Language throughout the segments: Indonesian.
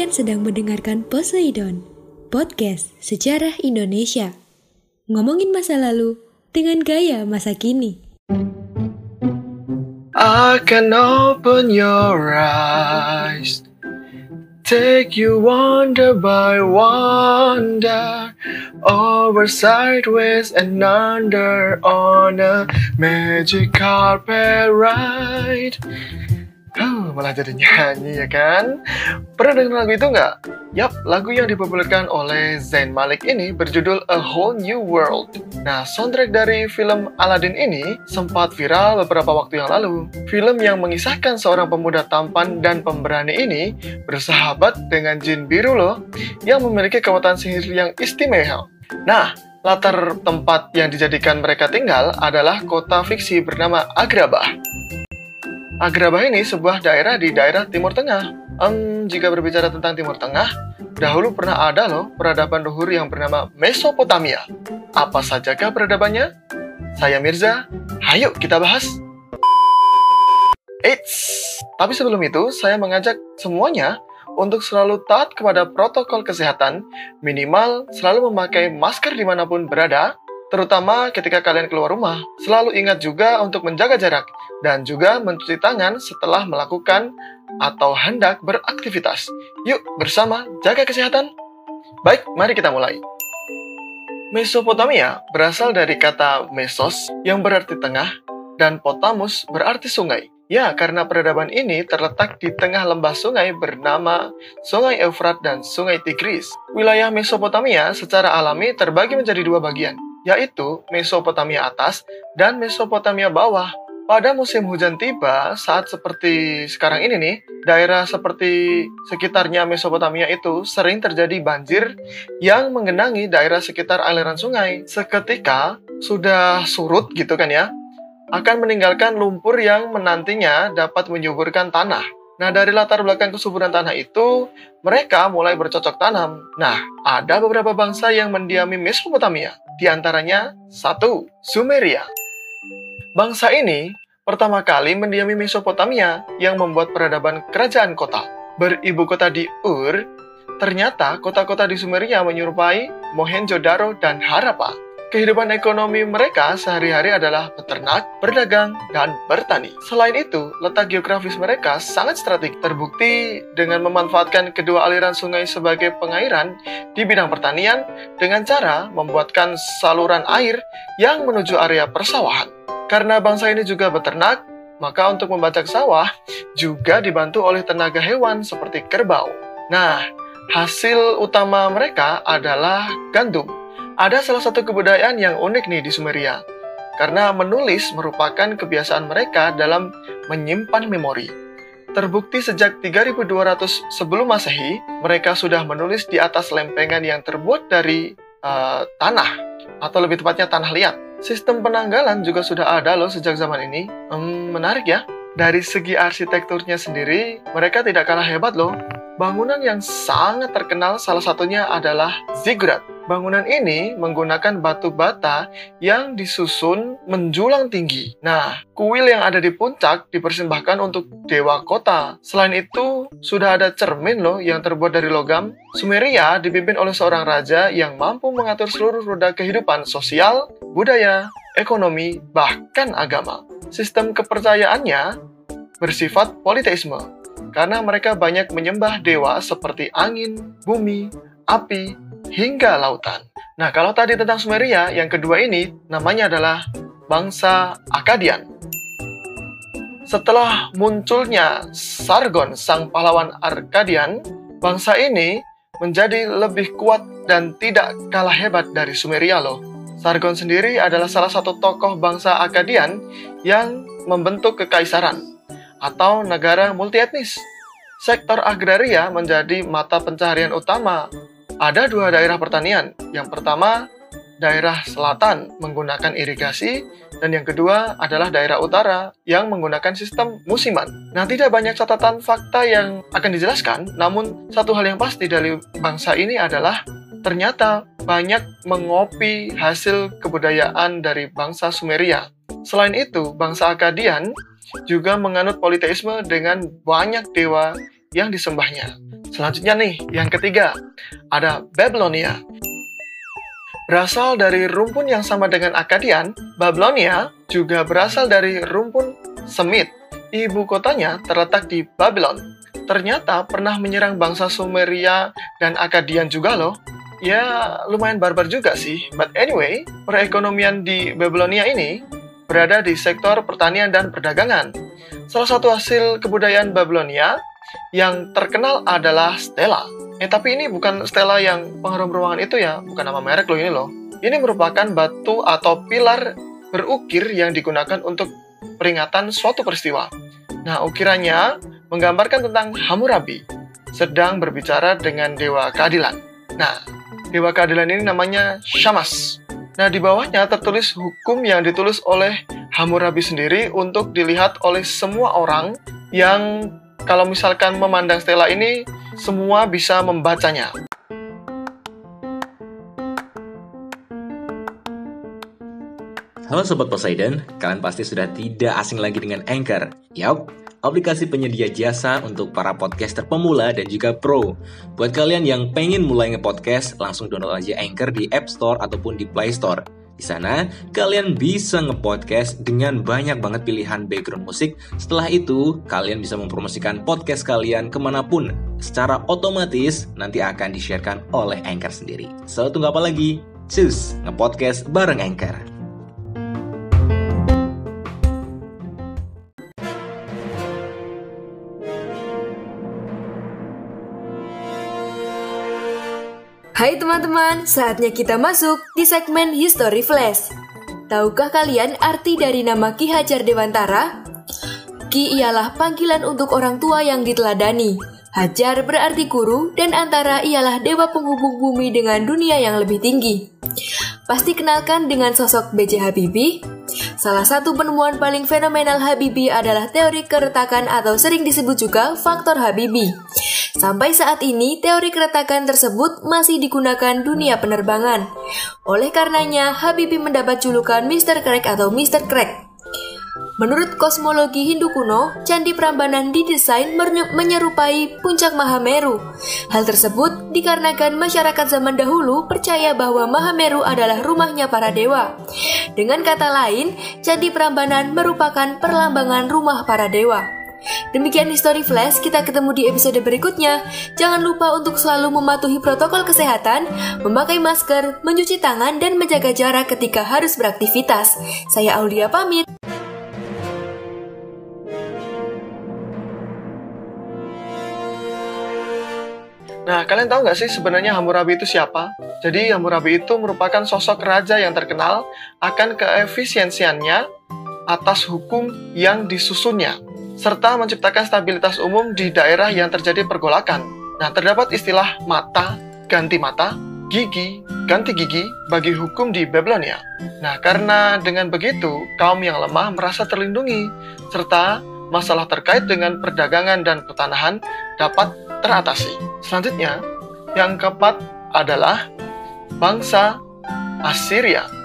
Kalian sedang mendengarkan Poseidon, podcast sejarah Indonesia. Ngomongin masa lalu dengan gaya masa kini. I can open your eyes, take you wonder by wonder, over sideways and under on a magic carpet ride. Malah jadi nyanyi ya kan? Pernah dengar lagu itu nggak? Yap, lagu yang dipopulerkan oleh Zayn Malik ini berjudul A Whole New World. Nah, soundtrack dari film Aladdin ini sempat viral beberapa waktu yang lalu. Film yang mengisahkan seorang pemuda tampan dan pemberani ini bersahabat dengan jin biru loh, yang memiliki kekuatan sihir yang istimewa. Nah, latar tempat yang dijadikan mereka tinggal adalah kota fiksi bernama Agrabah. Agrabah ini sebuah daerah di daerah Timur Tengah. Em, jika berbicara tentang Timur Tengah, dahulu pernah ada loh peradaban luhur yang bernama Mesopotamia. Apa sajakah peradabannya? Saya Mirza, ayo kita bahas. Eits, tapi sebelum itu saya mengajak semuanya untuk selalu taat kepada protokol kesehatan, minimal selalu memakai masker di mana pun berada, terutama ketika kalian keluar rumah. Selalu ingat juga untuk menjaga jarak dan juga mencuci tangan setelah melakukan atau hendak beraktivitas. Yuk bersama jaga kesehatan. Baik, mari kita mulai. Mesopotamia berasal dari kata mesos yang berarti tengah dan potamus berarti sungai. Ya, karena peradaban ini terletak di tengah lembah sungai bernama Sungai Efrat dan Sungai Tigris. Wilayah Mesopotamia secara alami terbagi menjadi dua bagian, yaitu Mesopotamia atas dan Mesopotamia bawah. Pada musim hujan tiba, saat seperti sekarang ini nih, daerah seperti sekitarnya Mesopotamia itu sering terjadi banjir yang menggenangi daerah sekitar aliran sungai. Seketika sudah surut gitu kan ya, akan meninggalkan lumpur yang menantinya dapat menyuburkan tanah. Nah, dari latar belakang kesuburan tanah itu, mereka mulai bercocok tanam. Nah, ada beberapa bangsa yang mendiami Mesopotamia. Di antaranya, satu, Sumeria. Bangsa ini pertama kali mendiami Mesopotamia yang membuat peradaban kerajaan kota. Beribu kota di Ur, ternyata kota-kota di Sumeria menyerupai Mohenjo-Daro dan Harappa. Kehidupan ekonomi mereka sehari-hari adalah peternak, berdagang, dan bertani. Selain itu, letak geografis mereka sangat strategis, terbukti dengan memanfaatkan kedua aliran sungai sebagai pengairan di bidang pertanian dengan cara membuatkan saluran air yang menuju area persawahan. Karena bangsa ini juga beternak, maka untuk membajak sawah juga dibantu oleh tenaga hewan seperti kerbau. Nah, hasil utama mereka adalah gandum. Ada salah satu kebudayaan yang unik nih di Sumeria, karena menulis merupakan kebiasaan mereka dalam menyimpan memori. Terbukti sejak 3200 sebelum Masehi, mereka sudah menulis di atas lempengan yang terbuat dari uh, tanah, atau lebih tepatnya tanah liat. Sistem penanggalan juga sudah ada loh sejak zaman ini. Hmm, menarik ya. Dari segi arsitekturnya sendiri, mereka tidak kalah hebat loh. Bangunan yang sangat terkenal salah satunya adalah ziggurat. Bangunan ini menggunakan batu bata yang disusun menjulang tinggi. Nah, kuil yang ada di puncak dipersembahkan untuk dewa kota. Selain itu, sudah ada cermin loh yang terbuat dari logam. Sumeria dipimpin oleh seorang raja yang mampu mengatur seluruh roda kehidupan sosial, budaya, ekonomi, bahkan agama. Sistem kepercayaannya bersifat politeisme karena mereka banyak menyembah dewa seperti angin, bumi, api, hingga lautan. Nah, kalau tadi tentang Sumeria, yang kedua ini namanya adalah bangsa Akadian. Setelah munculnya Sargon, sang pahlawan Arkadian, bangsa ini menjadi lebih kuat dan tidak kalah hebat dari Sumeria loh. Sargon sendiri adalah salah satu tokoh bangsa Akadian yang membentuk kekaisaran atau negara multietnis. sektor agraria menjadi mata pencaharian utama. Ada dua daerah pertanian. Yang pertama, daerah selatan menggunakan irigasi, dan yang kedua adalah daerah utara yang menggunakan sistem musiman. Nah, tidak banyak catatan fakta yang akan dijelaskan, namun satu hal yang pasti dari bangsa ini adalah ternyata banyak mengopi hasil kebudayaan dari bangsa Sumeria. Selain itu, bangsa Akadian juga menganut politeisme dengan banyak dewa yang disembahnya. Selanjutnya nih, yang ketiga, ada Babylonia. Berasal dari rumpun yang sama dengan Akadian, Babylonia juga berasal dari rumpun Semit. Ibu kotanya terletak di Babylon. Ternyata pernah menyerang bangsa Sumeria dan Akadian juga loh ya lumayan barbar juga sih. But anyway, perekonomian di Babylonia ini berada di sektor pertanian dan perdagangan. Salah satu hasil kebudayaan Babylonia yang terkenal adalah stela. Eh tapi ini bukan stela yang pengharum ruangan itu ya, bukan nama merek loh ini loh. Ini merupakan batu atau pilar berukir yang digunakan untuk peringatan suatu peristiwa. Nah, ukirannya menggambarkan tentang Hammurabi sedang berbicara dengan dewa keadilan. Nah, dewa keadilan ini namanya Shamas. Nah, di bawahnya tertulis hukum yang ditulis oleh Hammurabi sendiri untuk dilihat oleh semua orang yang kalau misalkan memandang stela ini, semua bisa membacanya. Halo Sobat Poseidon, kalian pasti sudah tidak asing lagi dengan Anchor. Yap, aplikasi penyedia jasa untuk para podcaster pemula dan juga pro. Buat kalian yang pengen mulai nge-podcast, langsung download aja Anchor di App Store ataupun di Play Store. Di sana, kalian bisa nge-podcast dengan banyak banget pilihan background musik. Setelah itu, kalian bisa mempromosikan podcast kalian ke mana pun. Secara otomatis, nanti akan di-sharekan oleh Anchor sendiri. So, tunggu apa lagi? Cus, nge-podcast bareng Anchor. Hai teman-teman, saatnya kita masuk di segmen History Flash. Tahukah kalian arti dari nama Ki Hajar Dewantara? Ki ialah panggilan untuk orang tua yang diteladani. Hajar berarti guru dan antara ialah dewa penghubung bumi dengan dunia yang lebih tinggi. Pasti kenalkan dengan sosok B.J. Habibie? Salah satu penemuan paling fenomenal Habibie adalah teori keretakan atau sering disebut juga faktor Habibie. Sampai saat ini, teori keretakan tersebut masih digunakan dunia penerbangan. Oleh karenanya, Habibie mendapat julukan Mr. Crack atau Mr. Crack. Menurut kosmologi Hindu kuno, Candi Prambanan didesain menyerupai puncak Mahameru. Hal tersebut dikarenakan masyarakat zaman dahulu percaya bahwa Mahameru adalah rumahnya para dewa. Dengan kata lain, Candi Prambanan merupakan perlambangan rumah para dewa. Demikian History Flash, kita ketemu di episode berikutnya. Jangan lupa untuk selalu mematuhi protokol kesehatan, memakai masker, mencuci tangan, dan menjaga jarak ketika harus beraktivitas. Saya Aulia pamit. Nah, kalian tahu nggak sih sebenarnya Hammurabi itu siapa? Jadi Hammurabi itu merupakan sosok raja yang terkenal akan keefisiensiannya atas hukum yang disusunnya serta menciptakan stabilitas umum di daerah yang terjadi pergolakan. Nah, terdapat istilah mata, ganti mata, gigi, ganti gigi bagi hukum di Babylonia. Nah, karena dengan begitu, kaum yang lemah merasa terlindungi, serta masalah terkait dengan perdagangan dan pertanahan dapat teratasi. Selanjutnya, yang keempat adalah bangsa Assyria.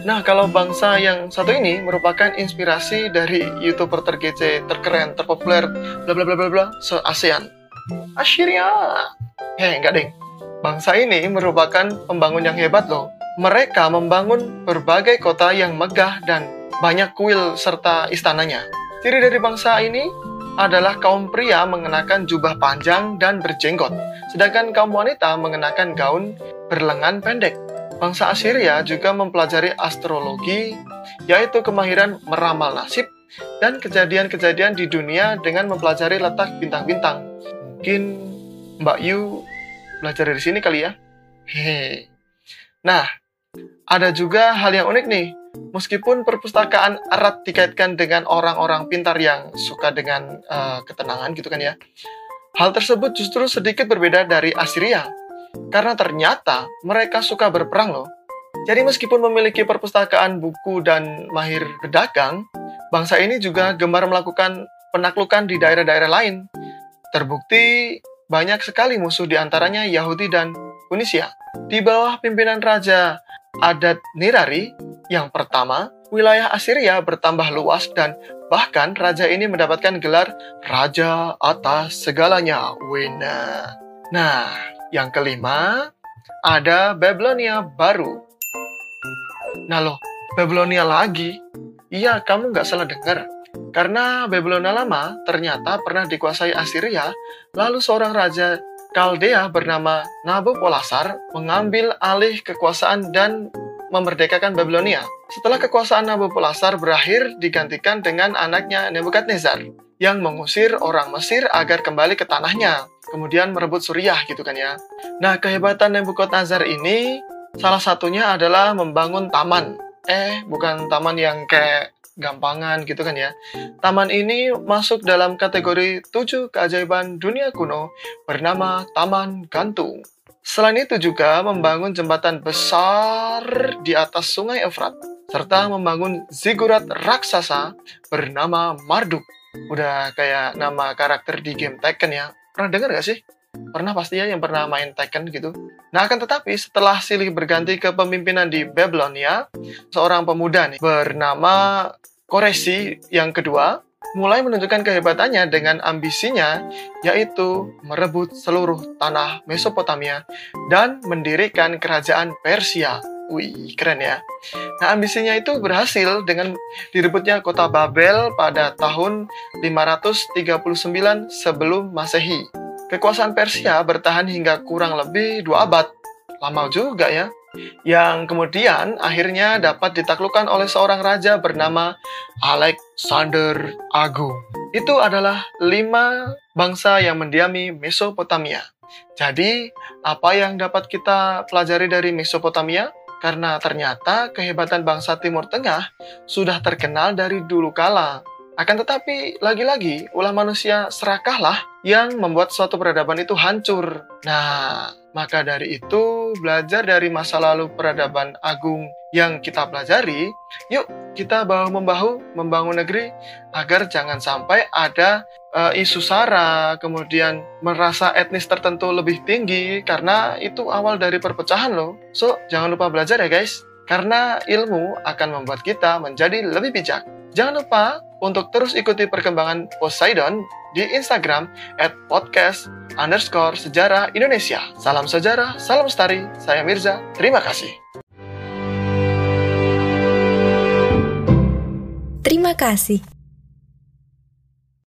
Nah, kalau bangsa yang satu ini merupakan inspirasi dari YouTuber terkece, terkeren, terpopuler, bla bla bla bla bla, se-ASEAN. Assyria. Hei, enggak deng. Bangsa ini merupakan pembangun yang hebat loh. Mereka membangun berbagai kota yang megah dan banyak kuil serta istananya. Ciri dari bangsa ini adalah kaum pria mengenakan jubah panjang dan berjenggot, sedangkan kaum wanita mengenakan gaun berlengan pendek. Bangsa Assyria juga mempelajari astrologi, yaitu kemahiran meramal nasib dan kejadian-kejadian di dunia dengan mempelajari letak bintang-bintang. Mungkin Mbak Yu belajar dari sini kali ya. Hehe. Nah, ada juga hal yang unik nih. Meskipun perpustakaan erat dikaitkan dengan orang-orang pintar yang suka dengan uh, ketenangan gitu kan ya. Hal tersebut justru sedikit berbeda dari Assyria. Karena ternyata mereka suka berperang loh. Jadi meskipun memiliki perpustakaan buku dan mahir berdagang, bangsa ini juga gemar melakukan penaklukan di daerah-daerah lain. Terbukti banyak sekali musuh di antaranya Yahudi dan Tunisia. Di bawah pimpinan Raja Adat Nirari, yang pertama, wilayah Assyria bertambah luas dan bahkan raja ini mendapatkan gelar Raja atas segalanya, Wena. Nah, yang kelima, ada Babylonia baru. Nah loh, Babylonia lagi? Iya, kamu nggak salah dengar. Karena Babylonia lama ternyata pernah dikuasai Assyria, lalu seorang raja Kaldea bernama Nabopolassar mengambil alih kekuasaan dan memerdekakan Babylonia. Setelah kekuasaan Nabopolassar berakhir digantikan dengan anaknya Nebukadnezar yang mengusir orang Mesir agar kembali ke tanahnya, kemudian merebut Suriah gitu kan ya. Nah, kehebatan Nebukadnezar ini salah satunya adalah membangun taman. Eh, bukan taman yang kayak gampangan gitu kan ya. Taman ini masuk dalam kategori 7 keajaiban dunia kuno bernama Taman Gantung. Selain itu juga membangun jembatan besar di atas sungai Efrat, serta membangun zigurat raksasa bernama Marduk. Udah kayak nama karakter di game Tekken ya. Pernah dengar gak sih? Pernah pasti ya yang pernah main Tekken gitu. Nah akan tetapi setelah Silih berganti ke pemimpinan di Babylonia, seorang pemuda nih bernama Koresi yang kedua mulai menunjukkan kehebatannya dengan ambisinya, yaitu merebut seluruh tanah Mesopotamia dan mendirikan kerajaan Persia. Wih, keren ya. Nah, ambisinya itu berhasil dengan direbutnya kota Babel pada tahun 539 sebelum Masehi. Kekuasaan Persia bertahan hingga kurang lebih dua abad. Lama juga ya yang kemudian akhirnya dapat ditaklukkan oleh seorang raja bernama Alexander Agung. Itu adalah lima bangsa yang mendiami Mesopotamia. Jadi, apa yang dapat kita pelajari dari Mesopotamia? Karena ternyata kehebatan bangsa Timur Tengah sudah terkenal dari dulu kala. Akan tetapi, lagi-lagi, ulah manusia serakahlah yang membuat suatu peradaban itu hancur. Nah, maka dari itu, belajar dari masa lalu peradaban agung yang kita pelajari, yuk kita bahu-membahu membangun negeri agar jangan sampai ada uh, isu sara, kemudian merasa etnis tertentu lebih tinggi karena itu awal dari perpecahan loh. So, jangan lupa belajar ya guys, karena ilmu akan membuat kita menjadi lebih bijak. Jangan lupa untuk terus ikuti perkembangan Poseidon di Instagram at podcast underscore sejarah Indonesia. Salam sejarah, salam lestari, saya Mirza, terima kasih. Terima kasih.